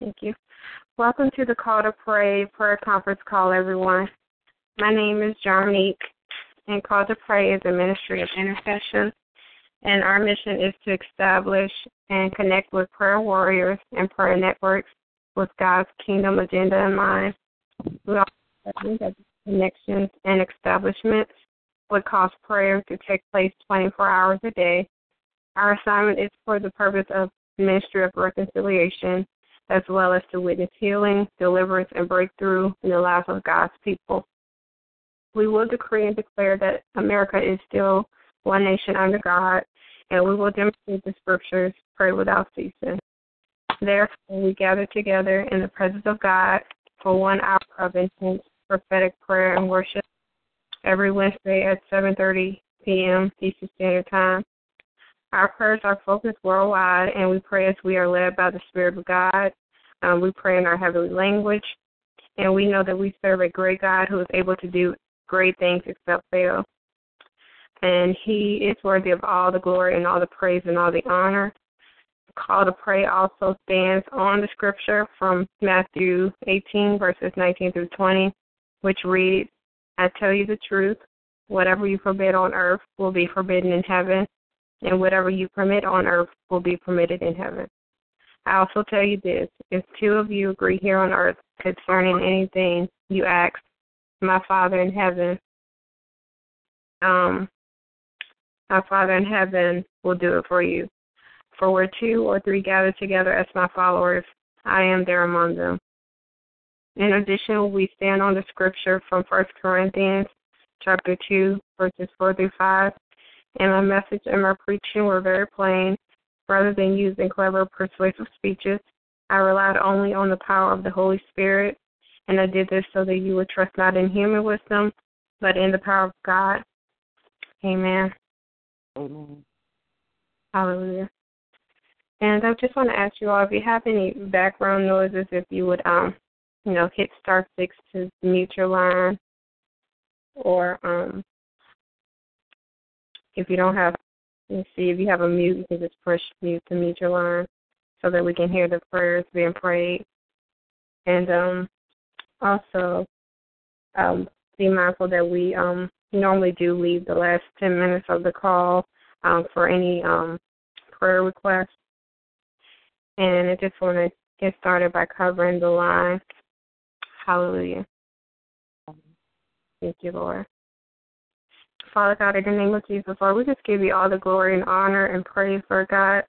Thank you. Welcome to the Called2Pray prayer conference call, everyone. My name is Jarmanique, and Call to Pray is a ministry of intercession, and our mission is to establish and connect with prayer warriors and prayer networks with God's kingdom agenda in mind. We also that connections and establishments would cause prayer to take place 24 hours a day. Our assignment is for the purpose of ministry of reconciliation, as well as to witness healing, deliverance, and breakthrough in the lives of God's people. We will decree and declare that America is still one nation under God, and we will demonstrate the scriptures, pray without ceasing. Therefore, we gather together in the presence of God for one hour of intense prophetic prayer and worship every Wednesday at 7:30 p.m. Eastern Standard Time. Our prayers are focused worldwide, and we pray as we are led by the Spirit of God. Um, we pray in our heavenly language, and we know that we serve a great God who is able to do great things except fail. And He is worthy of all the glory and all the praise and all the honor. The Called2Pray also stands on the scripture from Matthew 18, verses 19 through 20, which reads, I tell you the truth, whatever you forbid on earth will be forbidden in heaven, and whatever you permit on earth will be permitted in heaven. I also tell you this if two of you agree here on earth concerning anything you ask my Father in heaven, um, my Father in heaven will do it for you. For where two or three gather together as my followers, I am there among them. In addition, we stand on the scripture from 1 Corinthians chapter 2, verses 4 through 5. And my message and my preaching were very plain. Rather than using clever, persuasive speeches, I relied only on the power of the Holy Spirit. And I did this so that you would trust not in human wisdom, but in the power of God. Amen. Amen. Hallelujah. And I just want to ask you all if you have any background noises, if you would um you know, hit star six to mute your line. Or um, if you don't have, let's see, if you have a mute, you can just push mute to mute your line so that we can hear the prayers being prayed. And um, also, um, be mindful that we um, normally do leave the last 10 minutes of the call um, for any um, prayer requests. And I just want to get started by covering the line. Hallelujah. Thank you, Lord. Father God, in the name of Jesus, Lord, we just give you all the glory and honor and praise, Lord God.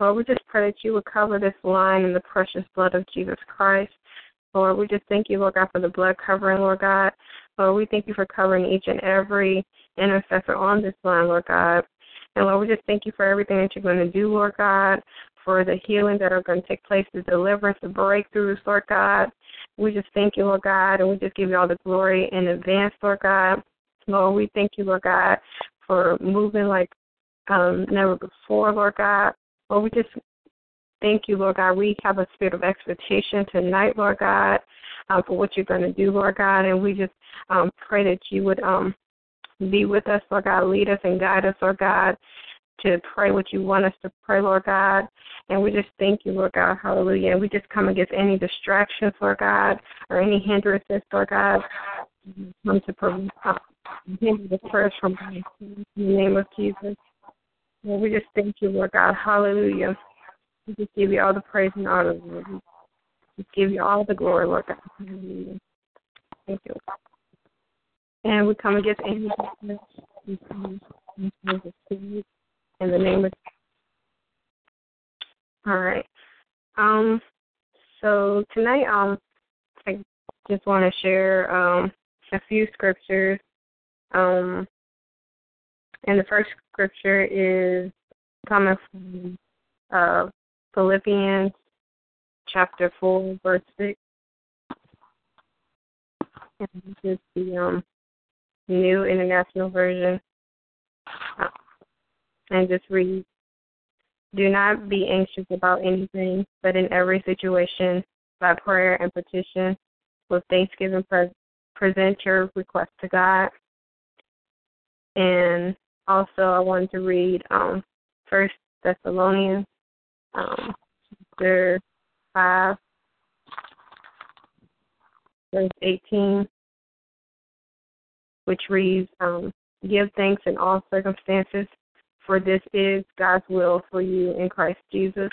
Lord, we just pray that you would cover this line in the precious blood of Jesus Christ. Lord, we just thank you, Lord God, for the blood covering, Lord God. Lord, we thank you for covering each and every intercessor on this line, Lord God. And Lord, we just thank you for everything that you're going to do, Lord God, for the healing that are going to take place, the deliverance, the breakthroughs, Lord God. We just thank you, Lord God, and we just give you all the glory in advance, Lord God. Lord, we thank you, Lord God, for moving like um, never before, Lord God. Lord, we just thank you, Lord God. We have a spirit of expectation tonight, Lord God, um, for what you're going to do, Lord God, and we just um, pray that you would um, be with us, Lord God, lead us and guide us, Lord God, to pray what you want us to pray, Lord God. And we just thank you, Lord God. Hallelujah. And we just come against any distractions, Lord God, or any hindrances, Lord God. Come to prevent the prayers from in the name of Jesus. Lord, we just thank you, Lord God. Hallelujah. We just give you all the praise and honor, Lord. We give you all the glory, Lord God. Hallelujah. Thank you. And we come against any in the name of all right. Um so tonight um I just want to share um a few scriptures. Um and the first scripture is coming from uh Philippians chapter four verse six. And this is the um new international version. Uh, and just read. Do not be anxious about anything, but in every situation, by prayer and petition, with thanksgiving, pre- present your request to God. And also, I wanted to read um, First Thessalonians, um, chapter five, verse 18, which reads, um, Give thanks in all circumstances, for this is God's will for you in Christ Jesus.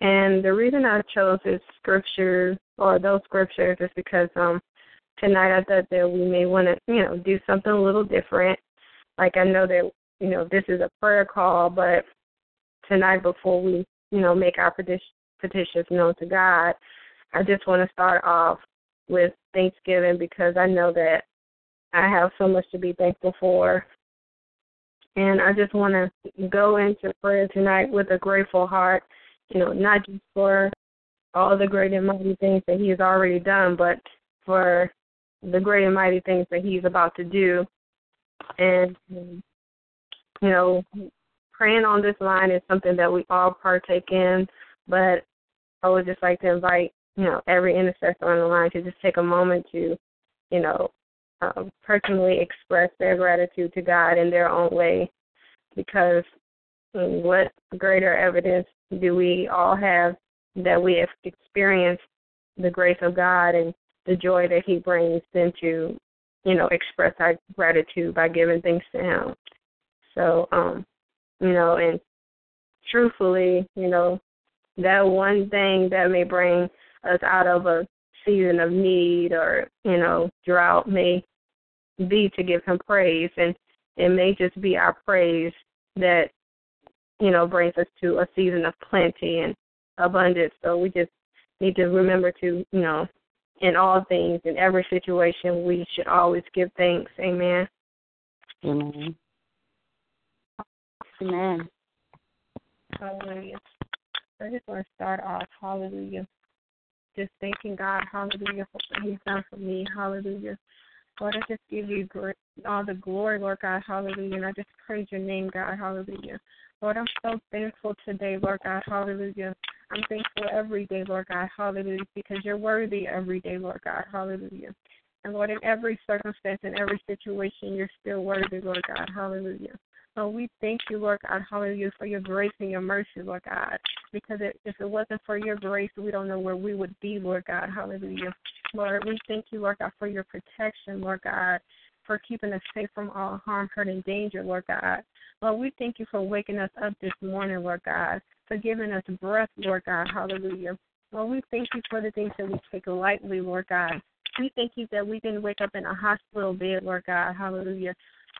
And the reason I chose this scripture or those scriptures is because um tonight I thought that we may want to, you know, do something a little different. Like I know that, you know, this is a prayer call, but tonight before we, you know, make our petitions known to God, I just want to start off with Thanksgiving because I know that I have so much to be thankful for. And I just want to go into prayer tonight with a grateful heart, you know, not just for all the great and mighty things that He has already done, but for the great and mighty things that He's about to do. And, you know, praying on this line is something that we all partake in, but I would just like to invite, you know, every intercessor on the line to just take a moment to, you know, um, personally express their gratitude to God in their own way, because what greater evidence do we all have that we have experienced the grace of God and the joy that He brings than to, you know, express our gratitude by giving things to Him. So, um, you know, and truthfully, you know, that one thing that may bring us out of a season of need or, you know, drought may be to give him praise and it may just be our praise that, you know, brings us to a season of plenty and abundance. So we just need to remember to, you know, in all things, in every situation, we should always give thanks. Amen. Amen. Amen. Hallelujah. I just want to start off, hallelujah. Just thanking God, hallelujah, for what He's done for me, hallelujah. Lord, I just give you all the glory, Lord God, hallelujah. And I just praise your name, God, hallelujah. Lord, I'm so thankful today, Lord God, hallelujah. I'm thankful every day, Lord God, hallelujah, because you're worthy every day, Lord God, hallelujah. And Lord, in every circumstance, in every situation, you're still worthy, Lord God, hallelujah. Lord, we thank you, Lord God, hallelujah, for your grace and your mercy, Lord God. Because it, if it wasn't for your grace, we don't know where we would be, Lord God, hallelujah. Lord, we thank you, Lord God, for your protection, Lord God, for keeping us safe from all harm, hurt, and danger, Lord God. Lord, we thank you for waking us up this morning, Lord God, for giving us breath, Lord God, hallelujah. Lord, we thank you for the things that we take lightly, Lord God. We thank you that we didn't wake up in a hospital bed, Lord God, hallelujah.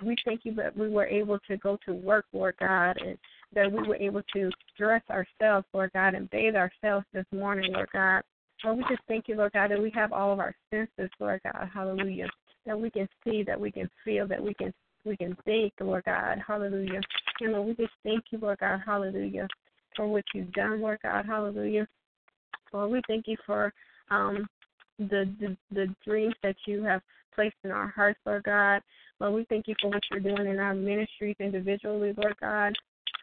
We thank you that we were able to go to work, Lord God, and that we were able to dress ourselves, Lord God, and bathe ourselves this morning, Lord God. Lord, we just thank you, Lord God, that we have all of our senses, Lord God, hallelujah. That we can see, that we can feel, that we can we can think, Lord God, hallelujah. And Lord, we just thank you, Lord God, hallelujah, for what you've done, Lord God, hallelujah. Lord, we thank you for um the, the the dreams that you have placed in our hearts, Lord God. Lord, we thank you for what you're doing in our ministries individually, Lord God.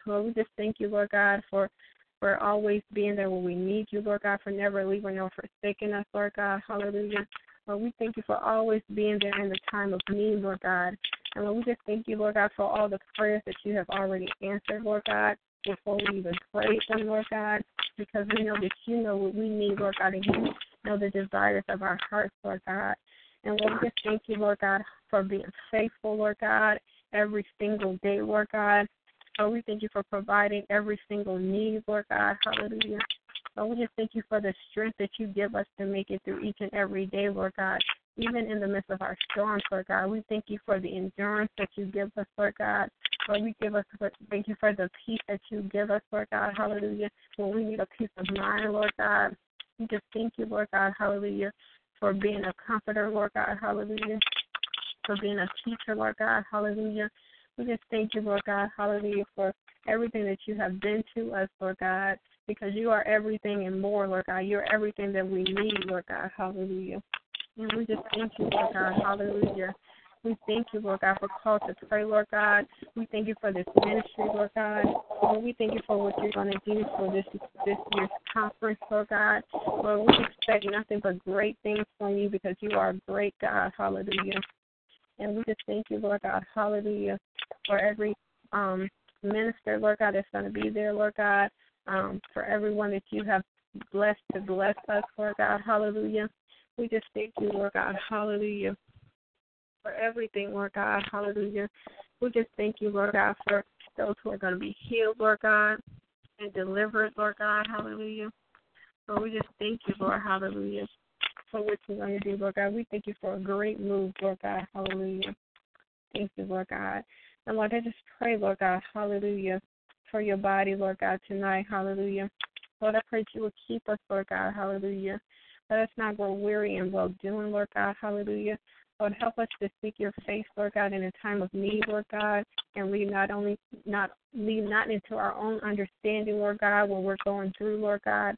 Lord, we just thank you, Lord God, for for always being there when we need you, Lord God, for never leaving or forsaking us, Lord God. Hallelujah. Lord, we thank you for always being there in the time of need, Lord God. And Lord, we just thank you, Lord God, for all the prayers that you have already answered, Lord God, before we even prayed them, Lord God, because we know that you know what we need, Lord God, and you know the desires of our hearts, Lord God. And Lord, we just thank you, Lord God, for being faithful, Lord God, every single day, Lord God. Lord, we thank you for providing every single need, Lord God. Hallelujah. Lord, we just thank you for the strength that you give us to make it through each and every day, Lord God. Even in the midst of our storms, Lord God, we thank you for the endurance that you give us, Lord God. Lord, we give us thank you for the peace that you give us, Lord God. Hallelujah. When we need a peace of mind, Lord God. We just thank you, Lord God. Hallelujah. For being a comforter, Lord God. Hallelujah. For being a teacher, Lord God. Hallelujah. We just thank you, Lord God, hallelujah, for everything that you have been to us, Lord God, because you are everything and more, Lord God. You're everything that we need, Lord God, hallelujah. And we just thank you, Lord God, hallelujah. We thank you, Lord God, for Called2Pray, Lord God. We thank you for this ministry, Lord God. Lord, we thank you for what you're going to do for this this year's conference, Lord God. Lord, we expect nothing but great things from you because you are a great God. Hallelujah. And we just thank you, Lord God, hallelujah, for every um, minister, Lord God, that's going to be there, Lord God, um, for everyone that you have blessed to bless us, Lord God, hallelujah. We just thank you, Lord God. Hallelujah. For everything, Lord God. Hallelujah. We just thank you, Lord God, for those who are going to be healed, Lord God, and delivered, Lord God. Hallelujah. Lord, we just thank you, Lord. Hallelujah. For what you're going to do, Lord God. We thank you for a great move, Lord God. Hallelujah. Thank you, Lord God. And Lord, I just pray, Lord God, hallelujah, for your body, Lord God, tonight. Hallelujah. Lord, I pray that you will keep us, Lord God. Hallelujah. Let us not grow weary in well doing, Lord God. Hallelujah. Lord, help us to seek your face, Lord God, in a time of need, Lord God, and lead not only not lead not into our own understanding, Lord God, when we're going through, Lord God.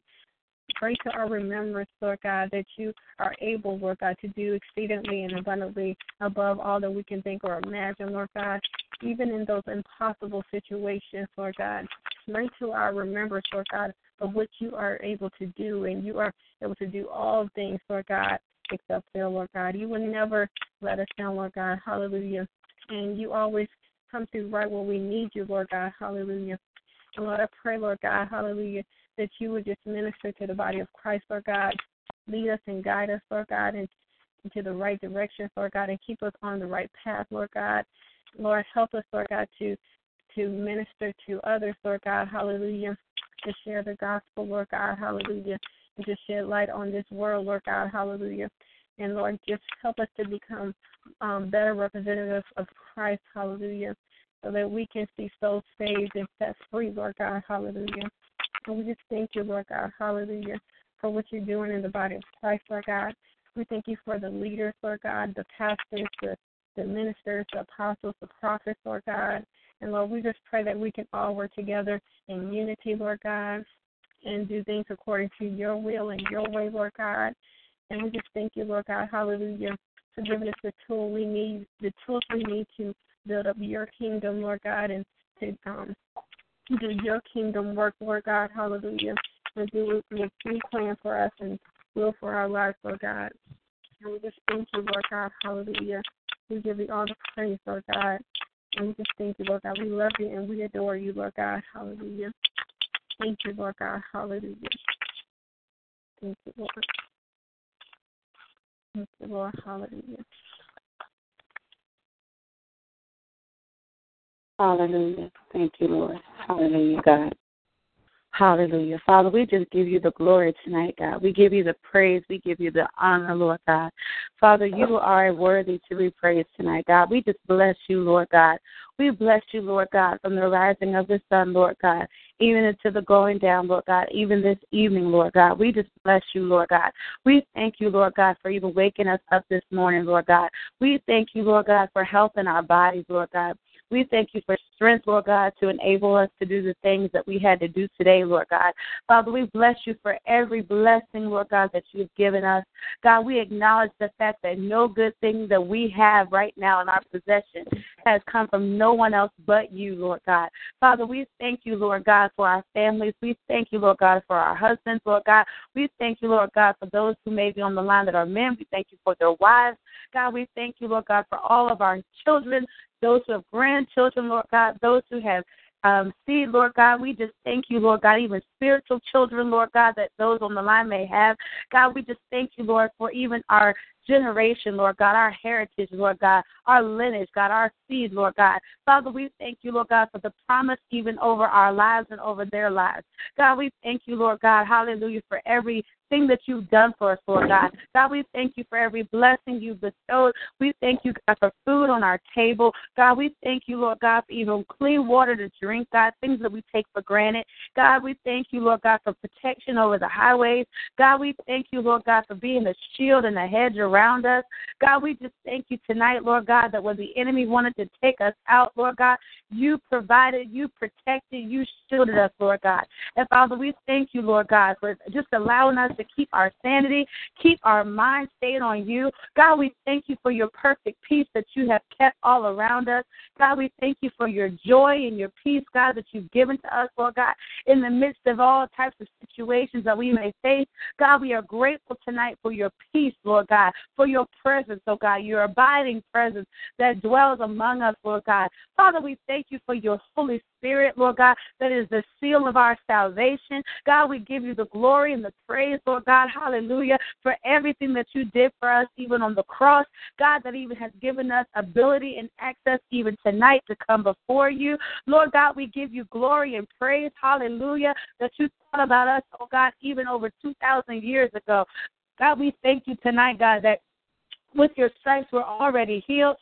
Pray to our remembrance, Lord God, that you are able, Lord God, to do exceedingly and abundantly above all that we can think or imagine, Lord God, even in those impossible situations, Lord God. Bring to our remembrance, Lord God, of what you are able to do, and you are able to do all things, Lord God, except fail, Lord God. You will never let us down, Lord God. Hallelujah. And you always come through right when we need you, Lord God. Hallelujah. And Lord, I pray, Lord God, hallelujah, that you would just minister to the body of Christ, Lord God. Lead us and guide us, Lord God, and into the right direction, Lord God, and keep us on the right path, Lord God. Lord, help us, Lord God, to to minister to others, Lord God, hallelujah, to share the gospel, Lord God, hallelujah, and to shed light on this world, Lord God, hallelujah. And Lord, just help us to become um, better representatives of Christ, hallelujah, so that we can see souls saved and set free, Lord God, hallelujah. And we just thank you, Lord God, hallelujah, for what you're doing in the body of Christ, Lord God. We thank you for the leaders, Lord God, the pastors, the, the ministers, the apostles, the prophets, Lord God. And Lord, we just pray that we can all work together in unity, Lord God, and do things according to your will and your way, Lord God. And we just thank you, Lord God, hallelujah, for giving us the tool we need, the tools we need to build up your kingdom, Lord God, and to um, do your kingdom work, Lord God, hallelujah, and do what you plan for us and will for our lives, Lord God. And we just thank you, Lord God, hallelujah. We give you all the praise, Lord God. And we just thank you, Lord God. We love you and we adore you, Lord God, hallelujah. Thank you, Lord God, hallelujah. Thank you, Lord. Thank you, Lord, hallelujah. Hallelujah. Thank you, Lord. Hallelujah, God. Hallelujah. Father, we just give you the glory tonight, God. We give you the praise. We give you the honor, Lord God. Father, you are worthy to be praised tonight, God. We just bless you, Lord God. We bless you, Lord God, from the rising of the sun, Lord God, even into the going down, Lord God, even this evening, Lord God. We just bless you, Lord God. We thank you, Lord God, for even waking us up this morning, Lord God. We thank you, Lord God, for health in our bodies, Lord God. We thank you for strength, Lord God, to enable us to do the things that we had to do today, Lord God. Father, we bless you for every blessing, Lord God, that you've given us. God, we acknowledge the fact that no good thing that we have right now in our possession has come from no one else but you, Lord God. Father, we thank you, Lord God, for our families. We thank you, Lord God, for our husbands, Lord God. We thank you, Lord God, for those who may be on the line that are men. We thank you for their wives. God, we thank you, Lord God, for all of our children, those who have grandchildren, Lord God, those who have um, seed, Lord God. We just thank you, Lord God, even spiritual children, Lord God, that those on the line may have. God, we just thank you, Lord, for even our generation, Lord God, our heritage, Lord God, our lineage, God, our seed, Lord God. Father, we thank you, Lord God, for the promise even over our lives and over their lives. God, we thank you, Lord God, hallelujah, for every thing that you've done for us, Lord God. God, we thank you for every blessing you've bestowed. We thank you, God, for food on our table. God, we thank you, Lord God, for even clean water to drink, God, things that we take for granted. God, we thank you, Lord God, for protection over the highways. God, we thank you, Lord God, for being a shield and a hedge around us. God, we just thank you tonight, Lord God, that when the enemy wanted to take us out, Lord God, you provided, you protected, you shielded us, Lord God. And Father, we thank you, Lord God, for just allowing us to keep our sanity, keep our mind stayed on you. God, we thank you for your perfect peace that you have kept all around us. God, we thank you for your joy and your peace, God, that you've given to us, Lord God, in the midst of all types of situations that we may face. God, we are grateful tonight for your peace, Lord God, for your presence, oh God, your abiding presence that dwells among us, Lord God. Father, we thank you for your Holy Spirit, Lord God, that is the seal of our salvation. God, we give you the glory and the praise, Lord God, hallelujah, for everything that you did for us, even on the cross. God, that even has given us ability and access even tonight to come before you. Lord God, we give you glory and praise, hallelujah, that you thought about us, oh God, even over 2,000 years ago. God, we thank you tonight, God, that with your stripes we're already healed.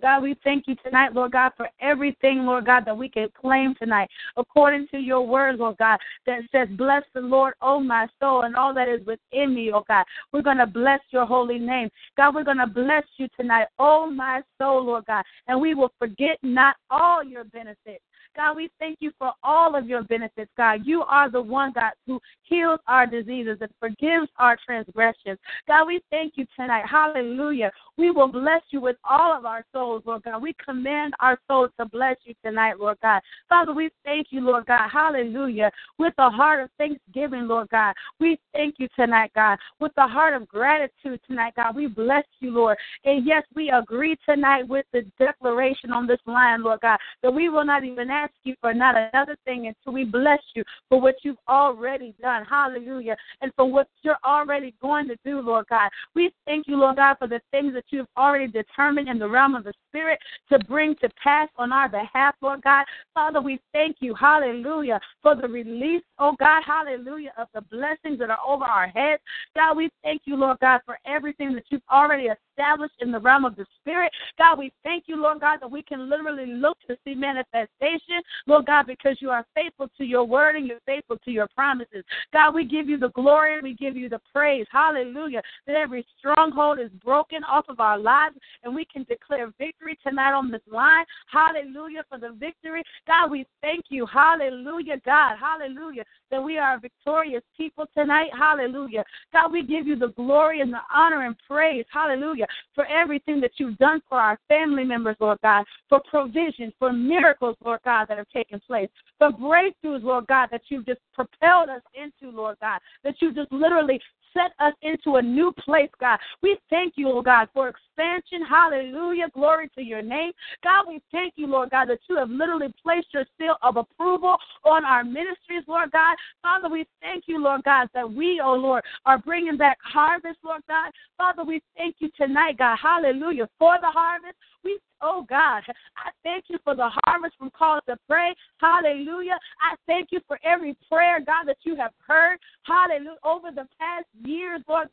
God, we thank you tonight, Lord God, for everything, Lord God, that we can claim tonight, according to your word, Lord God, that says, Bless the Lord, oh my soul, and all that is within me, oh God. We're going to bless your holy name. God, we're going to bless you tonight, oh my soul, Lord God, and we will forget not all your benefits. God, we thank you for all of your benefits, God. You are the one, God, who heals our diseases and forgives our transgressions. God, we thank you tonight. Hallelujah. We will bless you with all of our souls, Lord God. We command our souls to bless you tonight, Lord God. Father, we thank you, Lord God. Hallelujah. With a heart of thanksgiving, Lord God. We thank you tonight, God. With a heart of gratitude tonight, God. We bless you, Lord. And yes, we agree tonight with the declaration on this line, Lord God, that we will not even ask you for not another thing until we bless you for what you've already done. Hallelujah. And for what you're already going to do, Lord God. We thank you, Lord God, for the things that you've already determined in the realm of the Spirit to bring to pass on our behalf, Lord God. Father, we thank you, hallelujah, for the release, oh God, hallelujah, of the blessings that are over our heads. God, we thank you, Lord God, for everything that you've already established in the realm of the Spirit. God, we thank you, Lord God, that we can literally look to see manifestation, Lord God, because you are faithful to your word and you're faithful to your promises. God, we give you the glory, and we give you the praise. Hallelujah. That every stronghold is broken off of our lives and we can declare victory tonight on this line. Hallelujah for the victory. God, we thank you. Hallelujah, God. Hallelujah. That we are victorious people tonight. Hallelujah. God, we give you the glory and the honor and praise. Hallelujah. For everything that you've done for our family members, Lord God. For provision, for miracles, Lord God, that have taken place. For breakthroughs, Lord God, that you've just propelled us into, Lord God. That you've just literally set us into a new place, God. We thank you, Lord God, for expansion. Hallelujah. Glory to your name. God, we thank you, Lord God, that you have literally placed your seal of approval on our ministries, Lord God. Father, we thank you, Lord God, that we, oh Lord, are bringing back harvest, Lord God. Father, we thank you tonight, God. Hallelujah. For the harvest, we Oh God, I thank you for the harvest from call to pray. Hallelujah. I thank you for every prayer, God, that you have heard. Hallelujah. Over the past years, Lord.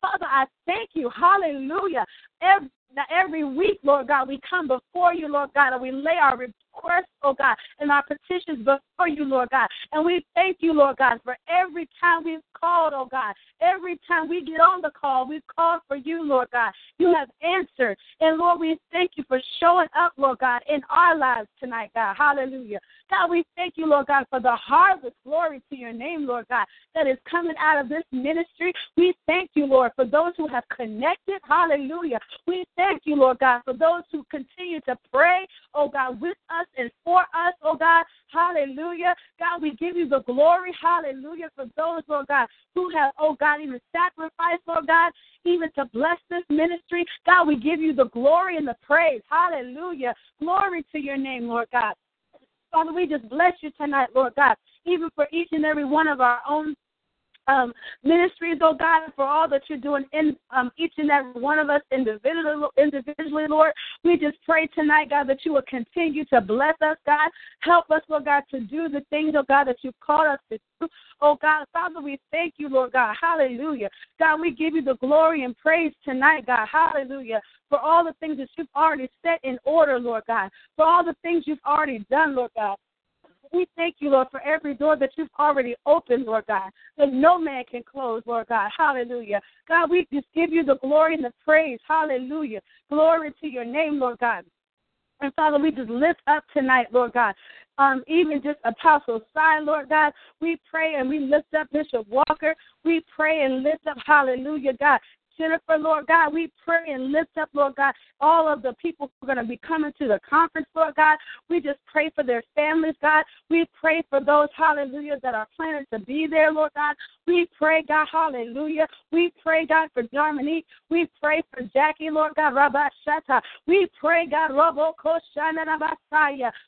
Father, I thank you. Hallelujah. Every, every week, Lord God, we come before you, Lord God, and we lay our requests, oh God, and our petitions before you, Lord God. And we thank you, Lord God, for every time we've called, oh God. Every time we get on the call, we've called for you, Lord God. You have answered. And Lord, we thank you for showing up, Lord God, in our lives tonight, God. Hallelujah. God, we thank you, Lord God, for the harvest. Glory to your name, Lord God, that is coming out of this ministry. We thank you, Lord, for those who have connected. Hallelujah. We thank you, Lord God, for those who continue to pray, oh God, with us and for us, oh God. Hallelujah. God, we give you the glory. Hallelujah. For those, oh God, who have, oh God, even sacrificed, Lord God, even to bless this ministry. God, we give you the glory and the praise. Hallelujah. Glory to your name, Lord God. Father, we just bless you tonight, Lord God, even for each and every one of our own um, ministries, oh God, for all that you're doing in um, each and every one of us individually, individually, Lord. We just pray tonight, God, that you will continue to bless us, God. Help us, Lord God, to do the things, oh God, that you've called us to do. Oh God, Father, we thank you, Lord God. Hallelujah. God, we give you the glory and praise tonight, God. Hallelujah. For all the things that you've already set in order, Lord God. For all the things you've already done, Lord God. We thank you, Lord, for every door that you've already opened, Lord God, that no man can close, Lord God. Hallelujah. God, we just give you the glory and the praise. Hallelujah. Glory to your name, Lord God. And Father, we just lift up tonight, Lord God. Um, even just Apostle Sign, Lord God, we pray and we lift up Bishop Walker. We pray and lift up, hallelujah, God, Jennifer, Lord God. We pray and lift up, Lord God, all of the people who are going to be coming to the conference, Lord God. We just pray for their families, God. We pray for those, hallelujah, that are planning to be there, Lord God. We pray, God, hallelujah. We pray, God, for Dominique. We pray for Jackie, Lord God, Rabbi Shata. We pray, God, Robo Koshana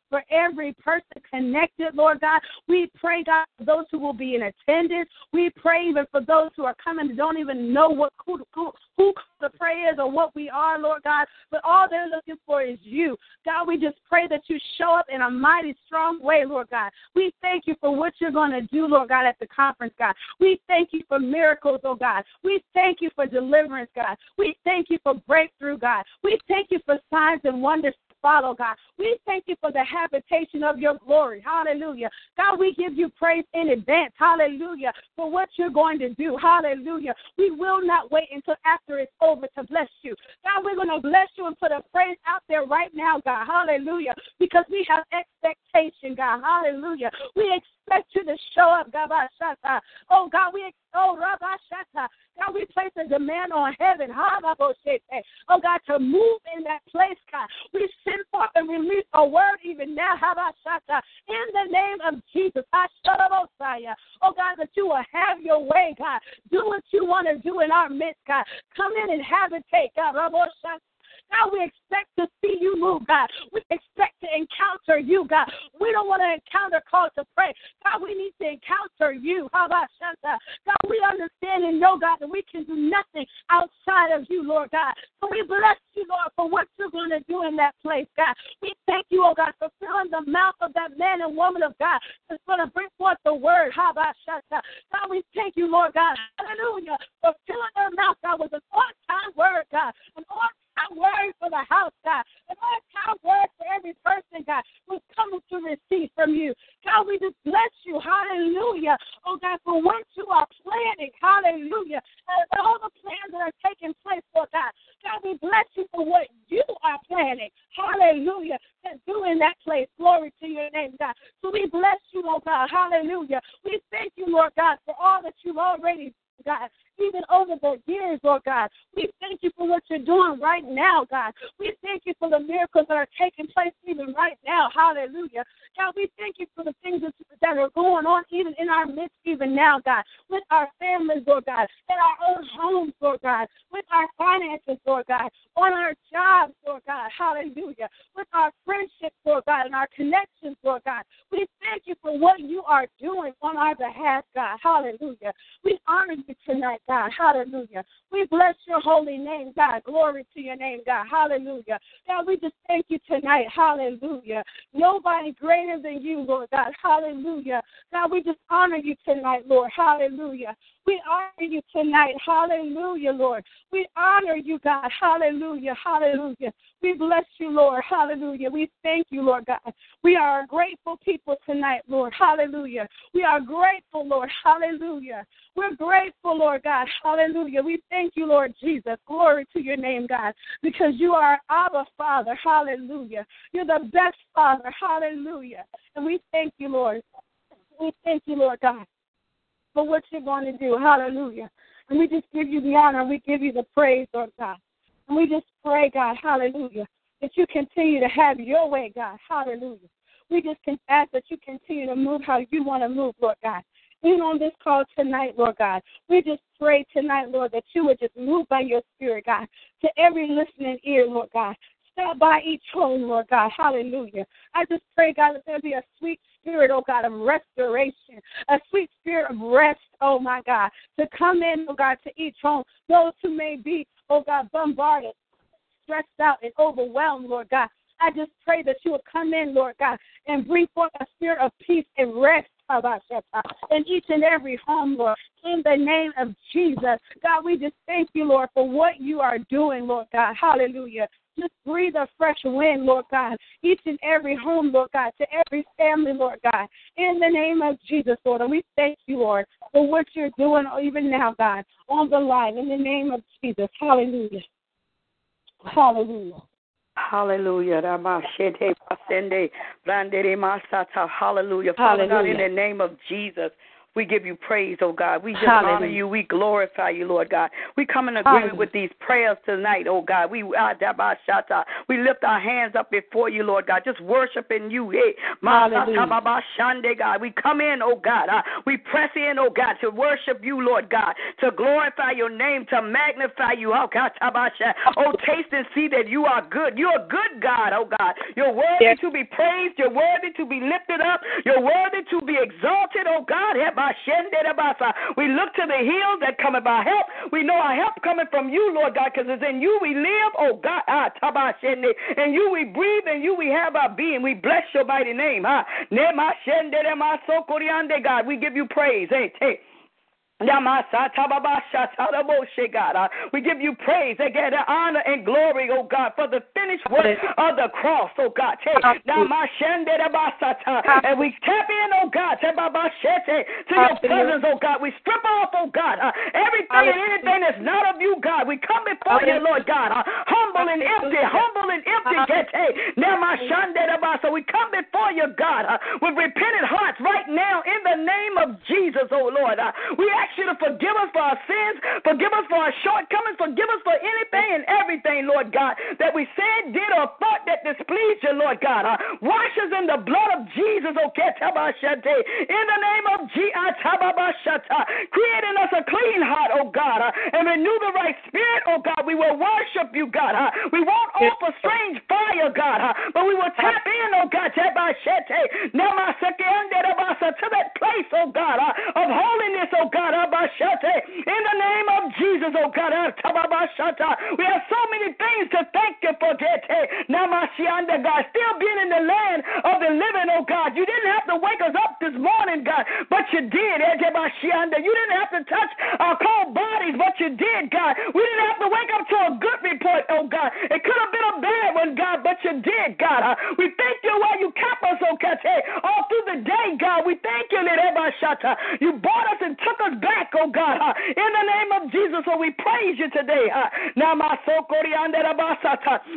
for every person connected, Lord God. We pray, God, for those who will be in attendance. We pray even for those who are coming and don't even know what who, who, who the prayer is or what we are, Lord God. But all they're looking for is you. God, we just pray that you show up in a mighty strong way, Lord God. We thank you for what you're going to do, Lord God, at the conference, God. We thank you for miracles, oh God. We thank you for deliverance, God. We thank you for breakthrough, God. We thank you for signs and wonders follow, oh God. We thank you for the habitation of your glory. Hallelujah. God, we give you praise in advance. Hallelujah. For what you're going to do. Hallelujah. We will not wait until after it's over to bless you. God, we're going to bless you and put a praise out there right now, God. Hallelujah. Because we have expectation, God. Hallelujah. We expect you to show up, God. Oh, God, we oh, God, we place a demand on heaven. Oh, God, to move in that place, God. We send forth and release a word even now. In the name of Jesus. Oh, God, that you will have your way, God. Do what you want to do in our midst, God. Come in and habitate, God. God, we expect to see you move, God. We expect to encounter you, God. We don't want to encounter calls to pray. God, we need to encounter you. How about Shanta? God, we understand and know, God, that we can do nothing outside of you, Lord God. So we bless you, Lord, for what you're going to do in that place, God. We thank you, oh God, for filling the mouth of that man and woman of God that's going to bring forth the word. How about Shanta? God, we thank you, Lord God. Hallelujah. For filling their mouth, God, with an on time word, God. An on time word for the house, God. And on time word for every person, God, who's coming to receive from you. God, we just bless you. Hallelujah. Oh, God, for what you are planning. Hallelujah. And all the plans that are taking place, Lord God. God, we bless you for what you are planning. Hallelujah. And do in that place. Glory to your name, God. So we bless you, oh God. Hallelujah. We thank you, Lord God, for all that you've already God even over the years, Lord God. We thank you for what you're doing right now, God. We thank you for the miracles that are taking place even right now. Hallelujah. God, we thank you for the things that are going on even in our midst even now, God. With our families, Lord God. In our own homes, Lord God. With our finances, Lord God. On our jobs, Lord God. Hallelujah. With our friendships, Lord God, and our connections, Lord God. We thank you for what you are doing on our behalf, God. Hallelujah. We honor you tonight, God. Hallelujah. We bless your holy name, God. Glory to your name, God. Hallelujah. God, we just thank you tonight. Hallelujah. Nobody greater than you, Lord God. Hallelujah. God, we just honor you tonight, Lord. Hallelujah. We honor you tonight. Hallelujah, Lord. We honor you, God. Hallelujah. Hallelujah. We bless you, Lord. Hallelujah. We thank you, Lord God. We are grateful people tonight, Lord. Hallelujah. We are grateful, Lord. Hallelujah. We're grateful, Lord God. Hallelujah. We thank you, Lord Jesus. Glory to your name, God, because you are our Father. Hallelujah. You're the best Father. Hallelujah. And we thank you, Lord. We thank you, Lord God for what you're going to do. Hallelujah. And we just give you the honor. We give you the praise, Lord God. And we just pray, God, hallelujah, that you continue to have your way, God. Hallelujah. We just can ask that you continue to move how you want to move, Lord God. Even on this call tonight, Lord God, we just pray tonight, Lord, that you would just move by your spirit, God, to every listening ear, Lord God. Stop by each home, Lord God. Hallelujah. I just pray, God, that there be a sweet spirit, oh God, of restoration, a sweet spirit of rest, oh my God, to come in, oh God, to each home. Those who may be, oh God, bombarded, stressed out, and overwhelmed, Lord God. I just pray that you will come in, Lord God, and bring forth a spirit of peace and rest in each and every home, Lord, in the name of Jesus. God, we just thank you, Lord, for what you are doing, Lord God. Hallelujah. Just breathe a fresh wind, Lord God, each and every home, Lord God, to every family, Lord God, in the name of Jesus, Lord. And we thank you, Lord, for what you're doing even now, God, on the line, in the name of Jesus. Hallelujah. Hallelujah. Hallelujah. Hallelujah. Hallelujah. Father God, in the name of Jesus. We give you praise, oh God. We just Hallelujah. honor you. We glorify you, Lord God. We come in agreement with these prayers tonight, oh God. We uh, we lift our hands up before you, Lord God, just worshiping you. Hey, God. We come in, oh God. Uh, we press in, oh God, to worship you, Lord God, to glorify your name, to magnify you. Oh God, oh taste and see that you are good. You're a good God, oh God. You're worthy yes. to be praised. You're worthy to be lifted up. You're worthy to be exalted, oh God. We look to the hills that come about help. We know our help coming from you, Lord God, because it's in you we live, oh God. Ah, in you we breathe, and you we have our being. We bless your mighty name. And god, we give you praise. Hey, hey. God. We give you praise again, honor and glory, oh God, for the finished work of the cross, oh God. And we tap in, oh God, to your presence, oh God. We strip off, oh God, uh, everything and anything that's not of you, God. We come before you, Lord God, uh, humble and empty, humble and empty. Now my shan deba. So we come before you, God, uh, with repentant hearts right now in the name of Jesus, oh Lord. We ask you to forgive us for our sins, forgive us for our shortcomings, forgive us for anything and everything, Lord God, that we said, did, or thought that displeased you, Lord God. Uh, wash us in the blood of Jesus, okay, in the name of Jesus, create in us a clean heart, oh God, uh, and renew the right spirit, oh God. We will worship you, God. Uh, we won't offer strange fire, God, uh, but we will tap in, oh God, to that place, oh God, uh, of holiness, oh God. In the name of Jesus, oh God. Ah, we have so many things to thank you for, Namashianda, God. Still being in the land of the living, oh God. You didn't have to wake us up this morning, God, but you did. Eh, you didn't have to touch our cold bodies, but you did, God. We didn't have to wake up to a good report, oh God. It could have been a bad one, God, but you did, God. Ah. We thank you while you kept us, oh God, eh, all through the day, God. We thank you, You brought us and took us back oh God, in the name of Jesus. So we praise you today. Uh,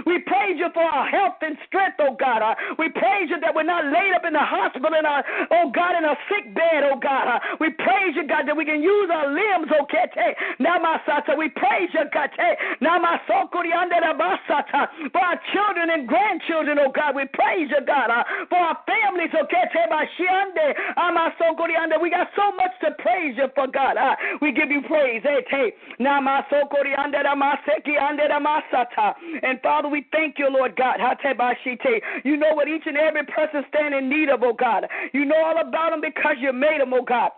we praise you for our health and strength, oh God. We praise you that we're not laid up in the hospital, in our, oh God, in a sick bed, oh God. We praise you, God, that we can use our limbs, oh God. We praise you, God. For our children and grandchildren, oh God. We praise you, God. For our families, oh God. We got so much to praise you for, God. Uh, we give you praise. And Father, we thank you, Lord God. You know what each and every person stand in need of, oh God. You know all about them because you made them, oh God.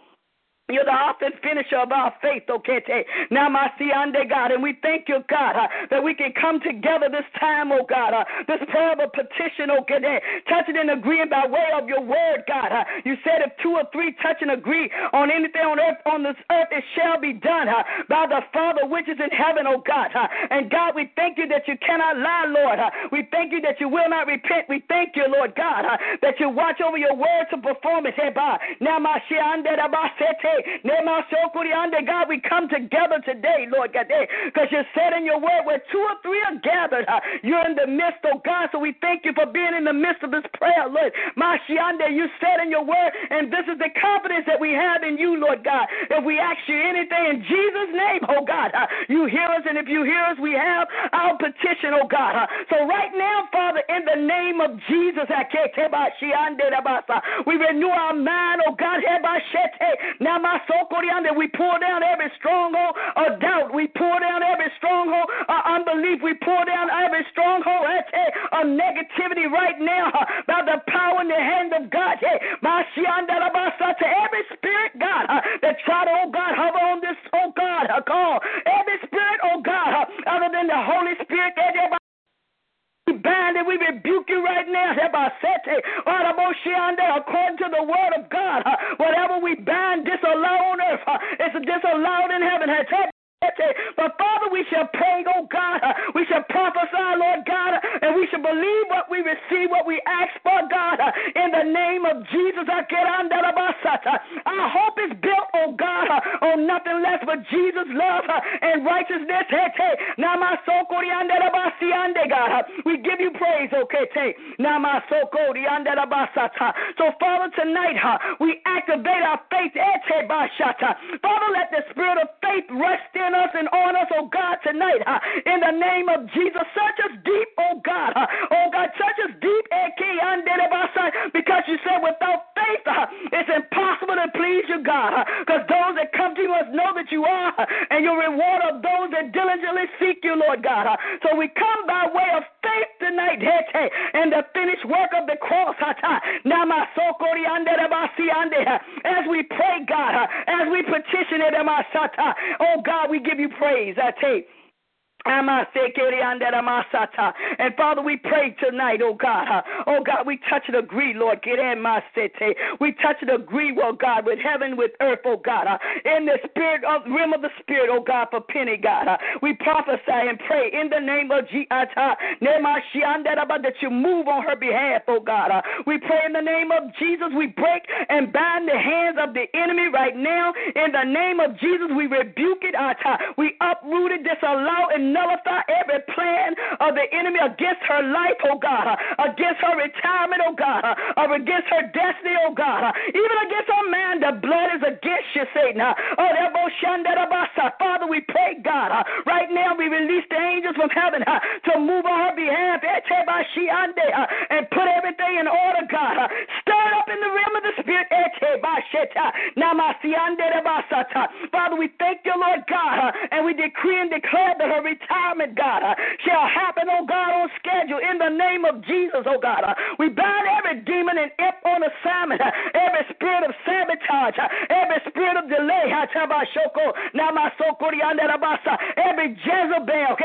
You're the author and finisher of our faith, okay? Now, my under God, and we thank you, God, uh, that we can come together this time, oh God. Uh, this prayer of a petition, okay? Touching and agreeing by way of your word, God. Uh, you said if two or three touch and agree on anything on earth, on this earth, it shall be done uh, by the Father which is in heaven, oh God. Uh, and God, we thank you that you cannot lie, Lord. Uh, we thank you that you will not repent. We thank you, Lord God, uh, that you watch over your word to perform it. Now, my God, we come together today, Lord God, eh, because you said in your word where two or three are gathered, you're in the midst, oh God. So we thank you for being in the midst of this prayer, Lord. Mashiande, you said in your word, and this is the confidence that we have in you, Lord God. If we ask you anything in Jesus' name, oh God, you hear us, and if you hear us, we have our petition, oh God. So right now, Father, in the name of Jesus, we renew our mind, oh God. Now, we pull down every stronghold of doubt. We pull down every stronghold of unbelief. We pull down every stronghold of negativity right now by the power in the hand of God. To every spirit, God, uh, that try to, oh God, hover on this, oh God, uh, call. Every spirit, oh God, uh, other than the Holy Spirit, we bind and we rebuke you right now. According to the word of God, whatever we bind, disallow on earth, it's disallowed in heaven. But Father, we shall pray, oh God. We shall prophesy, Lord God, and we shall believe what we receive, what we ask for, God. In the name of Jesus, our hope is built, oh God, on nothing less but Jesus' love and righteousness. We give you praise, okay? So, Father, tonight we activate our faith. Father, let the spirit of faith rest in us and on us, oh God, tonight. In the name of Jesus, search us deep, oh God. Oh God, search us deep, because you said without faith, it's impossible to please you, God. Because those that come to you must know that you are, and you reward of those that diligently seek you, Lord God. So we come by way of faith tonight, and the finished work of the cross. As we pray, God, as we petition it, oh God, we give you praise. I take. And Father, we pray tonight, oh God. Oh God, we touch and agree, Lord. We touch and agree, oh God, with heaven, with earth, oh God. In the spirit of realm of the spirit, oh God, for Penny, God. We prophesy and pray in the name of Jesus that you move on her behalf, oh God. We pray in the name of Jesus. We break and bind the hands of the enemy right now. In the name of Jesus, we rebuke it. We uproot it, disallow, and nullify every plan of the enemy against her life, oh God, against her retirement, oh God, or against her destiny, oh God, even against her man. The blood is against you, Satan. Oh, that Father, we pray, God, right now we release the angels from heaven uh, to move on her behalf eh, uh, and put everything in order, God. Uh, stir up in the realm of the spirit. Eh, Father, we thank you, Lord God, and we decree and declare that her retirement, God, uh, shall happen, oh God, on schedule in the name of Jesus, oh God. Uh, we bind every demon and imp on assignment, uh, every spirit of sabotage, every spirit of delay, every Jezebel,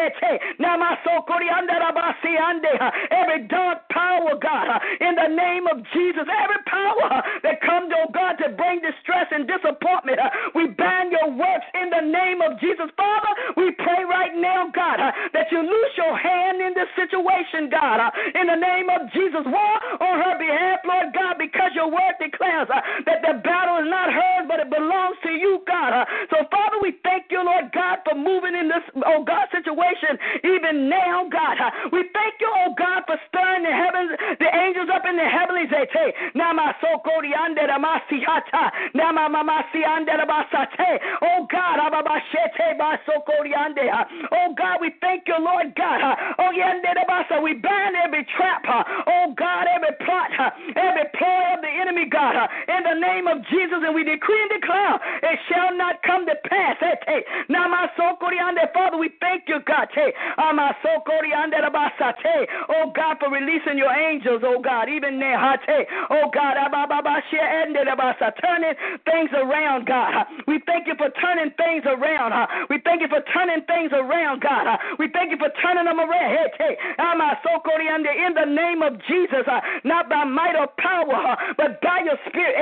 every dark power, God, in the name of Jesus, every power that comes, oh God, to bring distress and disappointment, we bind your works in the name of Jesus. Father, we pray right now, God, that you loose your hand in this situation, God, in the name of Jesus. War on her behalf, Lord God, because your word declares uh, that the battle is not hers, but it belongs to you, God. So, Father, we thank you, Lord God, for moving in this, oh God, situation even now, God. We thank you, oh God, for stirring the the angels up in the heavenly heavenlies. Oh God, Oh God, we thank you, Lord God. Oh yeah, we bind every trap. Oh God, every plot, every ploy of the enemy, God, in the name of Jesus, and we decree and declare it shall not come to pass. Now my soul, Father, we thank you, God. Oh God, for releasing your angels, oh God, even now. Oh God, ah, turning things around, God. We thank you for turning things around. We thank you for turning things around, God. We thank you for turning them around. Hey, ah, in the name of Jesus, not by might or power, but by your spirit.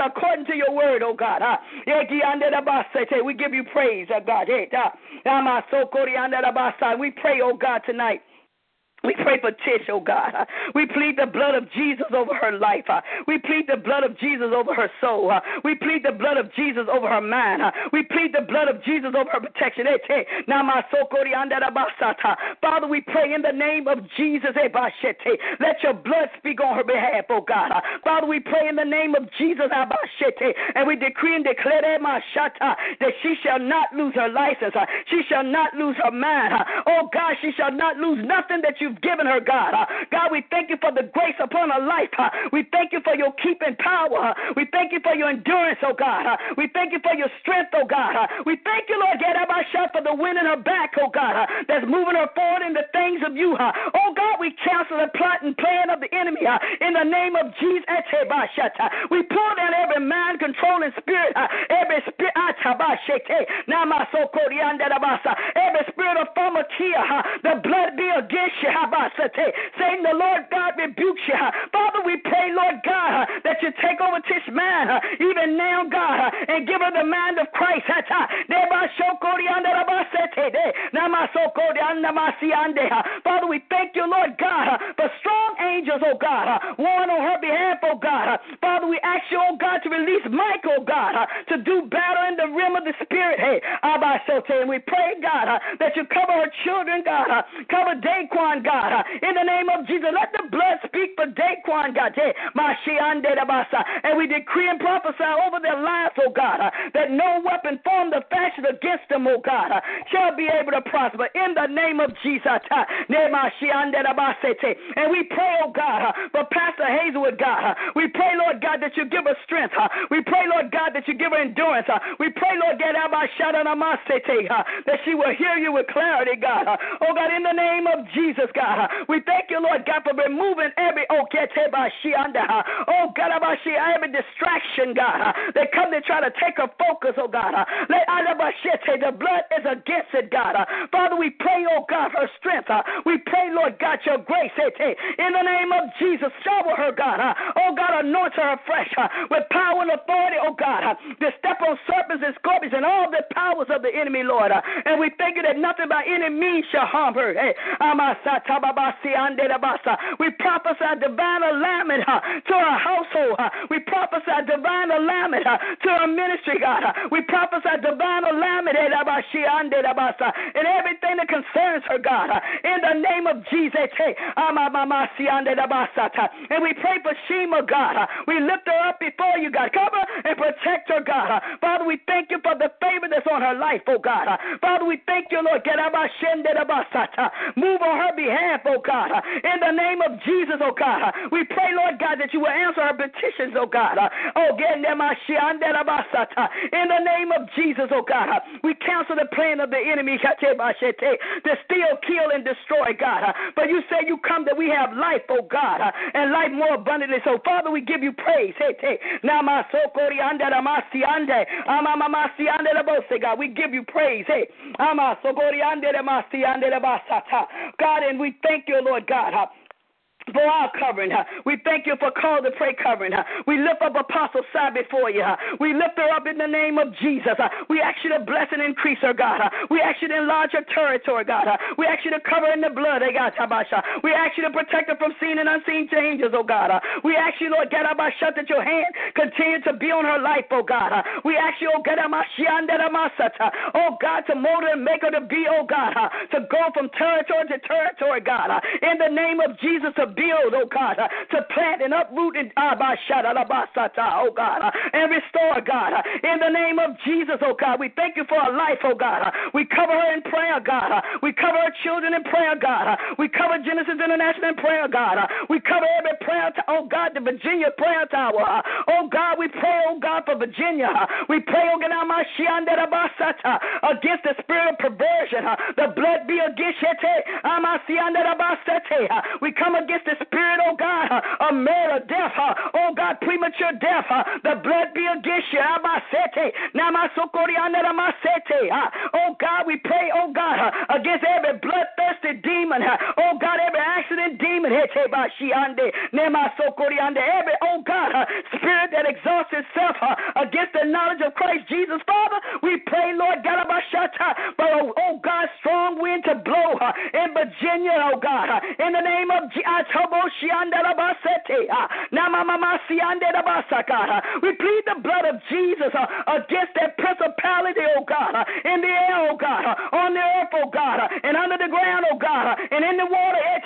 According to your word, oh God. We give you praise, oh God. We pray, oh God, tonight. We pray for Tish, oh God. We plead the blood of Jesus over her life. We plead the blood of Jesus over her soul. We plead the blood of Jesus over her mind. We plead the blood of Jesus over her protection. Eh, Father, we pray in the name of Jesus. Eh, Let your blood speak on her behalf, oh God. Father, we pray in the name of Jesus. Ah, and we decree and declare eh, that she shall not lose her license. She shall not lose her mind. Oh God, she shall not lose nothing that you you've given her, God. Uh, God, we thank you for the grace upon her life. Uh, we thank you for your keeping power. Uh, we thank you for your endurance, oh God. Uh, we thank you for your strength, oh God. Uh, we thank you, Lord, get my shot for the wind in her back, oh God, uh, that's moving her forward in the things of you. Uh, oh God, we cancel the plot and plan of the enemy uh, in the name of Jesus. Uh, we pull down every mind controlling spirit, uh, every spirit, every spirit of pharmakeia, uh, the blood be against you. Satan, the Lord God rebukes you. Father, we pray, Lord God, that you take over Tish man, even now, God, and give her the mind of Christ. Father, we thank you, Lord God, for strong angels, oh God, warring on her behalf, oh God. Father, we ask you, oh God, to release Michael, oh God, to do battle in the realm of the Spirit. Hey, and we pray, God, that you cover her children, God, cover Daquan, God, in the name of Jesus. Let the blood speak for Daquan, God. And we decree and prophesy over their lives, oh God, that no weapon formed or fashioned against them, oh God, shall be able to prosper in the name of Jesus. And we pray, oh God, for Pastor Hazelwood, God. We pray, Lord God, that you give her strength. We pray, Lord God, that you give her endurance. We pray, Lord God, that she will hear you with clarity, God. Oh God, in the name of Jesus, God, we thank you, Lord God, for removing every oh God, every distraction, God, that come to try to take her focus, oh God. Let the blood is against it, God. Father, we pray, oh God, her strength. We pray, Lord God, your grace. Eh, eh, in the name of Jesus, shower her, God. Oh God, anoint her afresh with power and authority, oh God, to step on serpents and scorpions and all the powers of the enemy, Lord. And we thank you that nothing by any means shall harm her. Hey, we prophesy divine alignment to her household. We prophesy divine alignment to her ministry, God. We prophesy divine alignment in everything that concerns her, God. In the name of Jesus. And we pray for Shema, God. We lift her up before you, God. Cover and protect her, God. Father, we thank you for the favor that's on her life, oh God. Father, we thank you, Lord. Move on her behalf, oh God. In the name of Jesus, oh God. We pray, Lord God, that you will answer her petitions, oh God. Oh, in the name of Jesus, oh God. We cancel the plan of the enemy to steal, kill, and destroy, God. But you say you come that we have life, oh God, and life more abundantly. So, Father, we give you praise. Hey, hey. God, we give you praise. Hey, God, and we thank you, Lord God for our covering. We thank you for Called2Pray covering. We lift up Apostle Side before you. We lift her up in the name of Jesus. We ask you to bless and increase her, God. We ask you to enlarge her territory, God. We ask you to cover in the blood, eh, God. We ask you to protect her from seen and unseen dangers, oh God. We ask you, Lord, God, that your hand continue to be on her life, oh God. We ask you, oh God, oh God, to mold her and make her to be, oh God, to go from territory to territory, God. In the name of Jesus, to oh God, uh, to plant and uproot and ah, oh God, uh, and restore, God. Uh, in the name of Jesus, oh God, we thank you for our life, oh God. We cover her in prayer, God. We cover our children in prayer, God. We cover Genesis International in prayer, God. We cover every prayer, to, oh God, the Virginia prayer tower. Oh God, we pray, oh God, for Virginia. We pray, oh God, against the spirit of perversion. The blood be against it. Ah, we come against against the spirit, oh God, uh, of murder, death, uh, oh God, premature death. Uh, the blood be against you. Oh God, we pray, oh God, against every bloodthirsty demon. Oh God, every accident demon. Every, oh God, spirit that exalts itself against the knowledge of Christ Jesus. Father, we pray, Lord God, for, oh God, strong wind to blow in Virginia, oh God, in the name of Jesus. We plead the blood of Jesus uh, against that principality, oh God, uh, in the air, oh God, on God, and in the water, eh,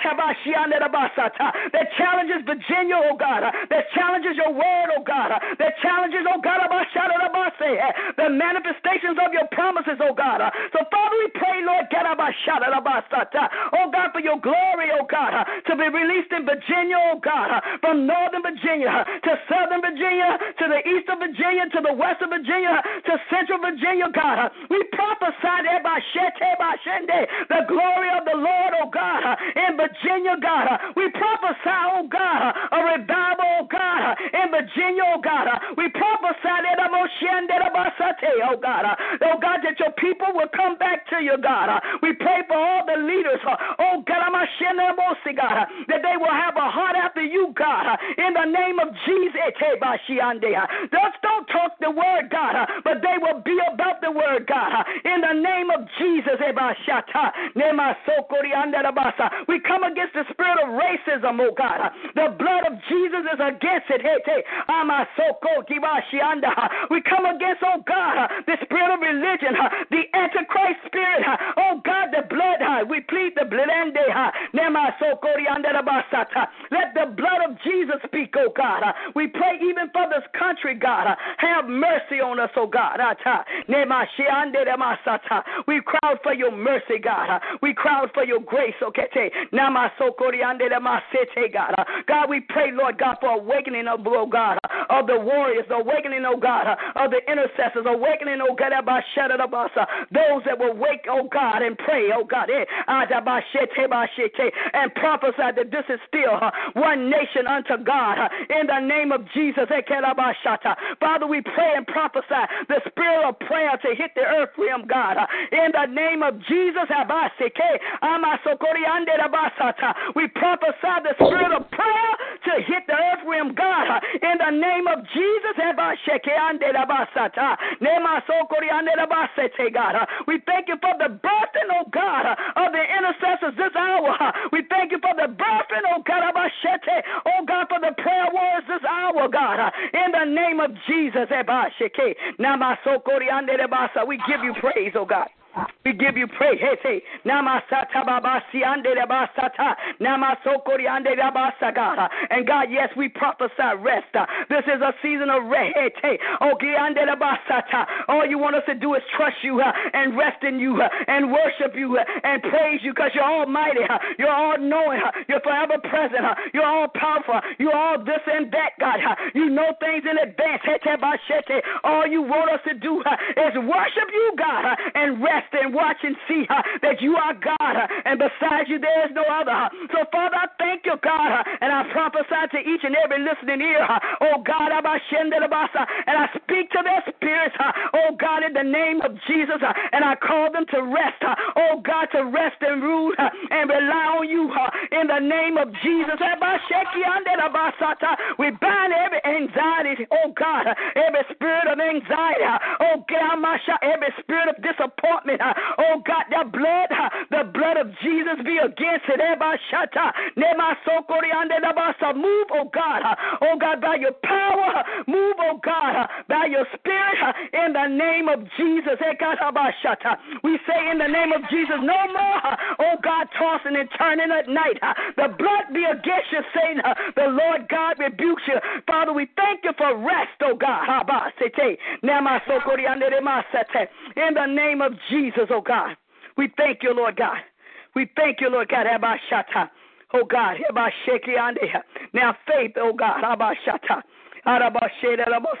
that challenges Virginia, oh God, that challenges your word, oh God, that challenges, oh God, eh, the manifestations of your promises, oh God. So, Father, we pray, Lord, oh God, for your glory, oh God, to be released in Virginia, oh God, from northern Virginia to southern Virginia to the east of Virginia to the west of Virginia to central Virginia, God. We prophesy eh, by the glory of the Lord, oh God, in Virginia, God. We prophesy, oh God, a revival, oh God, in Virginia, oh God. We prophesy oh God, oh God, that your people will come back to you, God. We pray for all the leaders, oh God, God, that they will have a heart after you, you, God, in the name of Jesus. Just don't talk the word, God, but they will be about the word, God, in the name of Jesus. We come against the spirit of racism, oh God. The blood of Jesus is against it. We come against, oh God, the spirit of religion, the antichrist spirit. Oh God, the blood. We plead the blood. Let the blood of Jesus speak, oh God. We pray even for this country, God. Have mercy on us, oh God. We crowd for your mercy, God. We crowd for your grace, okay? God, God, we pray, Lord God, for awakening of, oh God, of the warriors, awakening, oh God, of the intercessors, awakening, oh God, those that will wake, oh God, and pray, oh God, eh, and prophesy that this is still one nation unto God in the name of Jesus. Eh, Father, we pray and prophesy the spirit of prayer to hit the earth realm, God, in the name of Jesus. We prophesy the spirit of prayer to hit the earth God, in the name of Jesus. We thank you for the birthing, oh God, of the intercessors this hour. We thank you for the birthing, oh God, oh God, for the prayer words this hour, God, in the name of Jesus. We give you praise, oh God. We give you praise. Hey, say, Namasata Babasi Ande Basata, Namasokori Ande Basaga. And God, yes, we prophesy rest. This is a season of rest. Okay, Ande Basata. All you want us to do is trust you and rest in you and worship you and praise you because you're almighty. You're all knowing. You're forever present. You're all powerful. You're all this and that, God. You know things in advance. All you want us to do is worship you, God, and rest and watch and see that you are God, and besides you there is no other. So, Father, I thank you, God, and I prophesy to each and every listening ear, oh God, and I speak to their spirits, oh God, in the name of Jesus, and I call them to rest, oh God, to rest and rule and rely on you in the name of Jesus. We bind every anxiety, oh God, every spirit of anxiety, oh God, every spirit of disappointment. Oh God, the blood, the blood of Jesus be against it. Move, oh God, oh God, by your power. Move, oh God, by your spirit in the name of Jesus. We say in the name of Jesus, no more, oh God, tossing and turning at night. The blood be against you, Satan. The Lord God rebukes you. Father, we thank you for rest, oh God. In the name of Jesus. Oh God. We thank you, Lord God. We thank you, Lord God. Oh God. Now faith, oh God.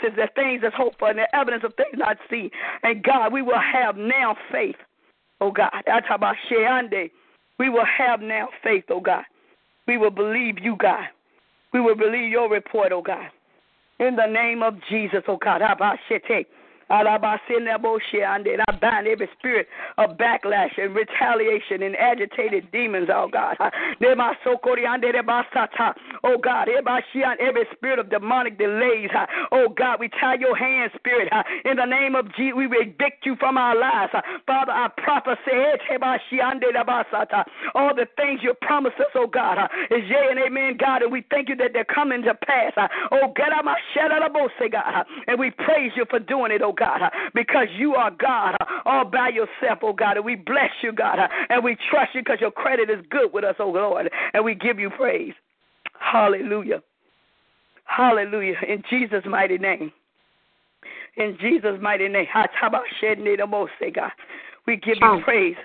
Says the things that's hoped for and the evidence of things not seen. And God, we will have now faith, oh God. We will have now faith, oh God. We will believe you, God. We will believe your report, oh God. In the name of Jesus, oh God. I bind every spirit of backlash and retaliation and agitated demons, oh God. Oh God, every spirit of demonic delays. Oh God, we tie your hands, spirit. In the name of Jesus, we evict you from our lives. Father, I prophesy all the things you promised us, oh God, is yea and amen, God, and we thank you that they're coming to pass. Oh God, and we praise you for doing it, oh God, because you are God all by yourself, oh God. And we bless you, God, and we trust you because your credit is good with us, oh Lord. And we give you praise. Hallelujah. Hallelujah. In Jesus' mighty name. In Jesus' mighty name. We give you praise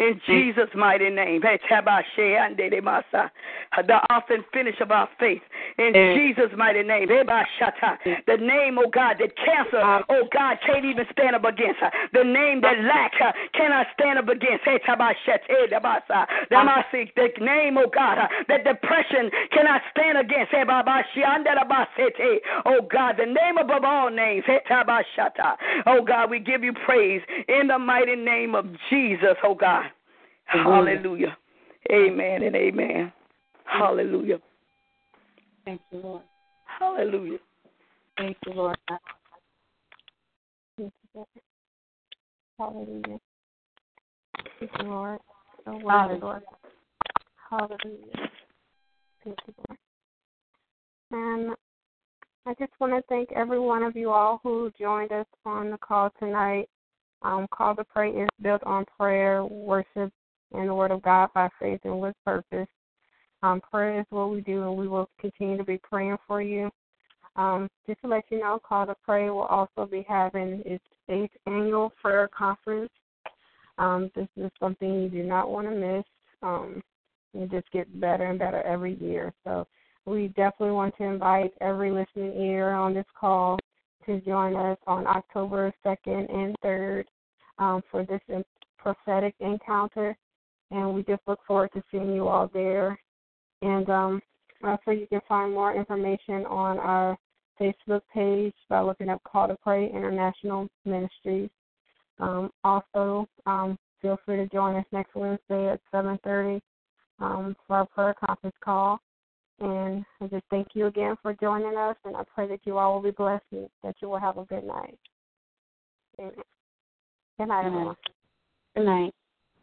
in Jesus' mighty name. The often finish of our faith in Jesus' mighty name. The name, oh God, that cancer, oh God, can't even stand up against. The name that lack uh, cannot stand up against. Ah. The name, oh God, uh, that depression cannot stand against. Oh God, the name above all names. Oh God, we give you praise in the mighty name of Jesus, oh God. Hallelujah. Amen and amen. Hallelujah. Thank you, Lord. Hallelujah. Thank you, Lord. Thank you, Lord. Hallelujah. Thank you, Lord. So worthy, Lord. Hallelujah. Thank you, Lord. And I just want to thank every one of you all who joined us on the call tonight. Um, Called2Pray is built on prayer, worship, and the Word of God by faith and with purpose. Um, prayer is what we do, and we will continue to be praying for you. Um, just to let you know, Call to Pray will also be having its eighth annual prayer conference. Um, this is something you do not want to miss. Um, it just gets better and better every year. So we definitely want to invite every listening ear on this call to join us on October 2nd and 3rd um, for this prophetic encounter. And we just look forward to seeing you all there. And um, also, you can find more information on our Facebook page by looking up Called2Pray International Ministries. Um, also, um, feel free to join us next Wednesday at 7:30 um, for our prayer conference call. And I just thank you again for joining us, and I pray that you all will be blessed and that you will have a good night. Amen. Good night, everyone. Good night.